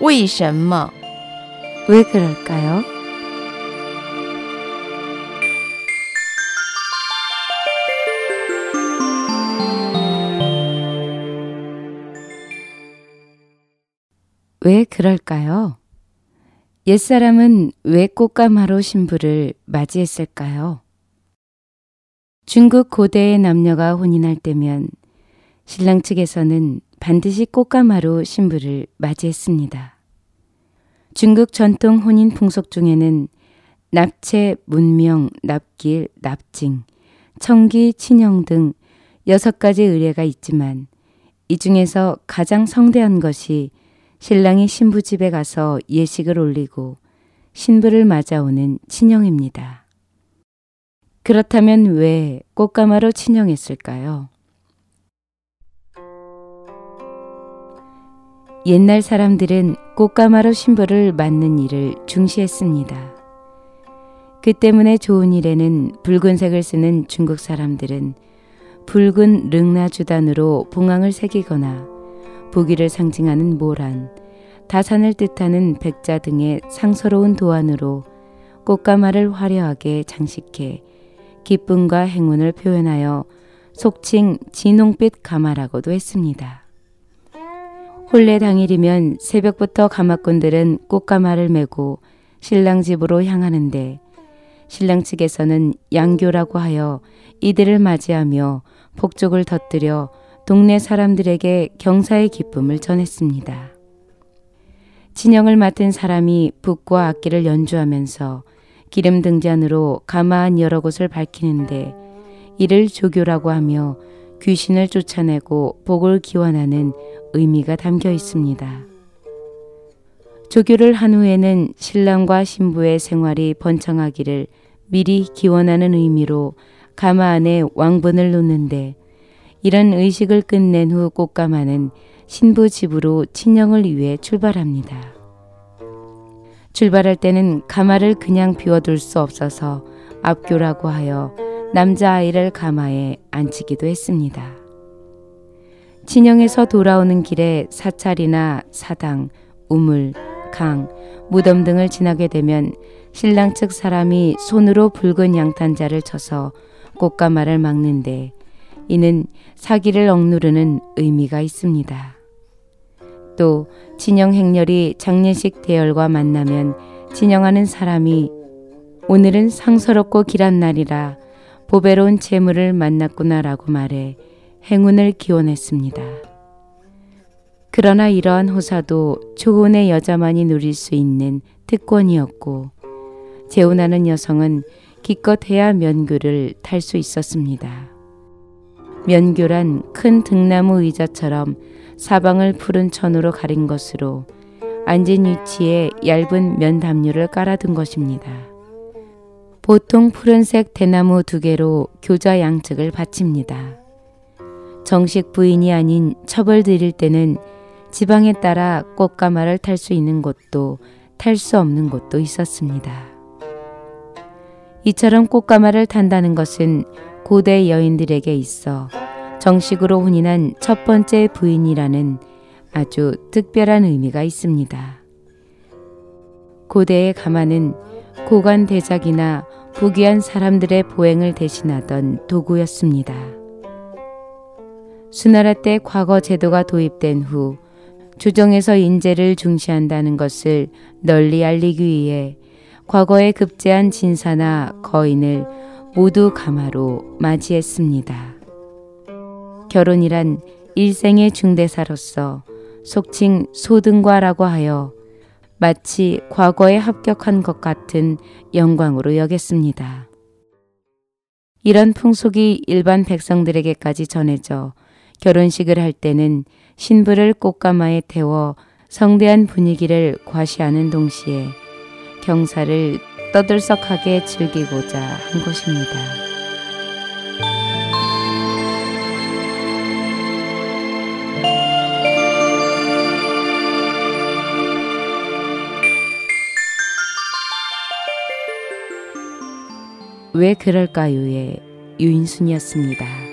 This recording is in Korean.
为什么？ 왜 그럴까요? 왜 그럴까요? 옛사람은 왜 꽃가마로 신부를 맞이했을까요? 중국 고대의 남녀가 혼인할 때면 신랑 측에서는 반드시 꽃가마로 신부를 맞이했습니다. 중국 전통 혼인 풍속 중에는 납체, 문명, 납길, 납징, 청기, 친형 등 여섯 가지 의례가 있지만 이 중에서 가장 성대한 것이 신랑이 신부 집에 가서 예식을 올리고 신부를 맞아오는 친형입니다. 그렇다면 왜 꽃가마로 친형했을까요? 옛날 사람들은 꽃가마로 신부를 맞는 일을 중시했습니다. 그 때문에 좋은 일에는 붉은색을 쓰는 중국 사람들은 붉은 릉나주단으로 봉황을 새기거나 부귀를 상징하는 모란, 다산을 뜻하는 백자 등의 상서로운 도안으로 꽃가마를 화려하게 장식해 기쁨과 행운을 표현하여 속칭 진홍빛 가마라고도 했습니다. 혼례 당일이면 새벽부터 가마꾼들은 꽃가마를 메고 신랑 집으로 향하는데 신랑 측에서는 양교라고 하여 이들을 맞이하며 복족을 덧들여 동네 사람들에게 경사의 기쁨을 전했습니다. 진영을 맡은 사람이 북과 악기를 연주하면서 기름 등잔으로 가마한 여러 곳을 밝히는데 이를 조교라고 하며 귀신을 쫓아내고 복을 기원하는 의미가 담겨 있습니다. 조교를 한 후에는 신랑과 신부의 생활이 번창하기를 미리 기원하는 의미로 가마 안에 왕분을 놓는데 이런 의식을 끝낸 후 꽃가마는 신부 집으로 친형을 위해 출발합니다. 출발할 때는 가마를 그냥 비워둘 수 없어서 앞교라고 하여 남자아이를 가마에 앉히기도 했습니다. 친형에서 돌아오는 길에 사찰이나 사당, 우물, 강, 무덤 등을 지나게 되면 신랑 측 사람이 손으로 붉은 양탄자를 쳐서 꽃가마를 막는데 이는 사기를 억누르는 의미가 있습니다. 또 진영 행렬이 장례식 대열과 만나면 진영하는 사람이 오늘은 상서롭고 길한 날이라 보배로운 재물을 만났구나라고 말해 행운을 기원했습니다. 그러나 이러한 호사도 초혼의 여자만이 누릴 수 있는 특권이었고 재혼하는 여성은 기껏 해야 면교를 탈 수 있었습니다. 면교란 큰 등나무 의자처럼 사방을 푸른 천으로 가린 것으로 앉은 위치에 얇은 면 담요를 깔아둔 것입니다. 보통 푸른색 대나무 두 개로 교자 양측을 받칩니다. 정식 부인이 아닌 첩을 드릴 때는 지방에 따라 꽃가마를 탈 수 있는 곳도 탈 수 없는 곳도 있었습니다. 이처럼 꽃가마를 탄다는 것은 고대 여인들에게 있어 정식으로 혼인한 첫 번째 부인이라는 아주 특별한 의미가 있습니다. 고대의 가마는 고관 대작이나 부귀한 사람들의 보행을 대신하던 도구였습니다. 수나라 때 과거 제도가 도입된 후 조정에서 인재를 중시한다는 것을 널리 알리기 위해 과거에 급제한 진사나 거인을 모두 가마로 맞이했습니다. 결혼이란 일생의 중대사로서 속칭 소등과라고 하여 마치 과거에 합격한 것 같은 영광으로 여겼습니다. 이런 풍속이 일반 백성들에게까지 전해져 결혼식을 할 때는 신부를 꽃가마에 태워 성대한 분위기를 과시하는 동시에 경사를 떠들썩하게 즐기고자 한 것입니다. 왜 그럴까요의 유인순이었습니다.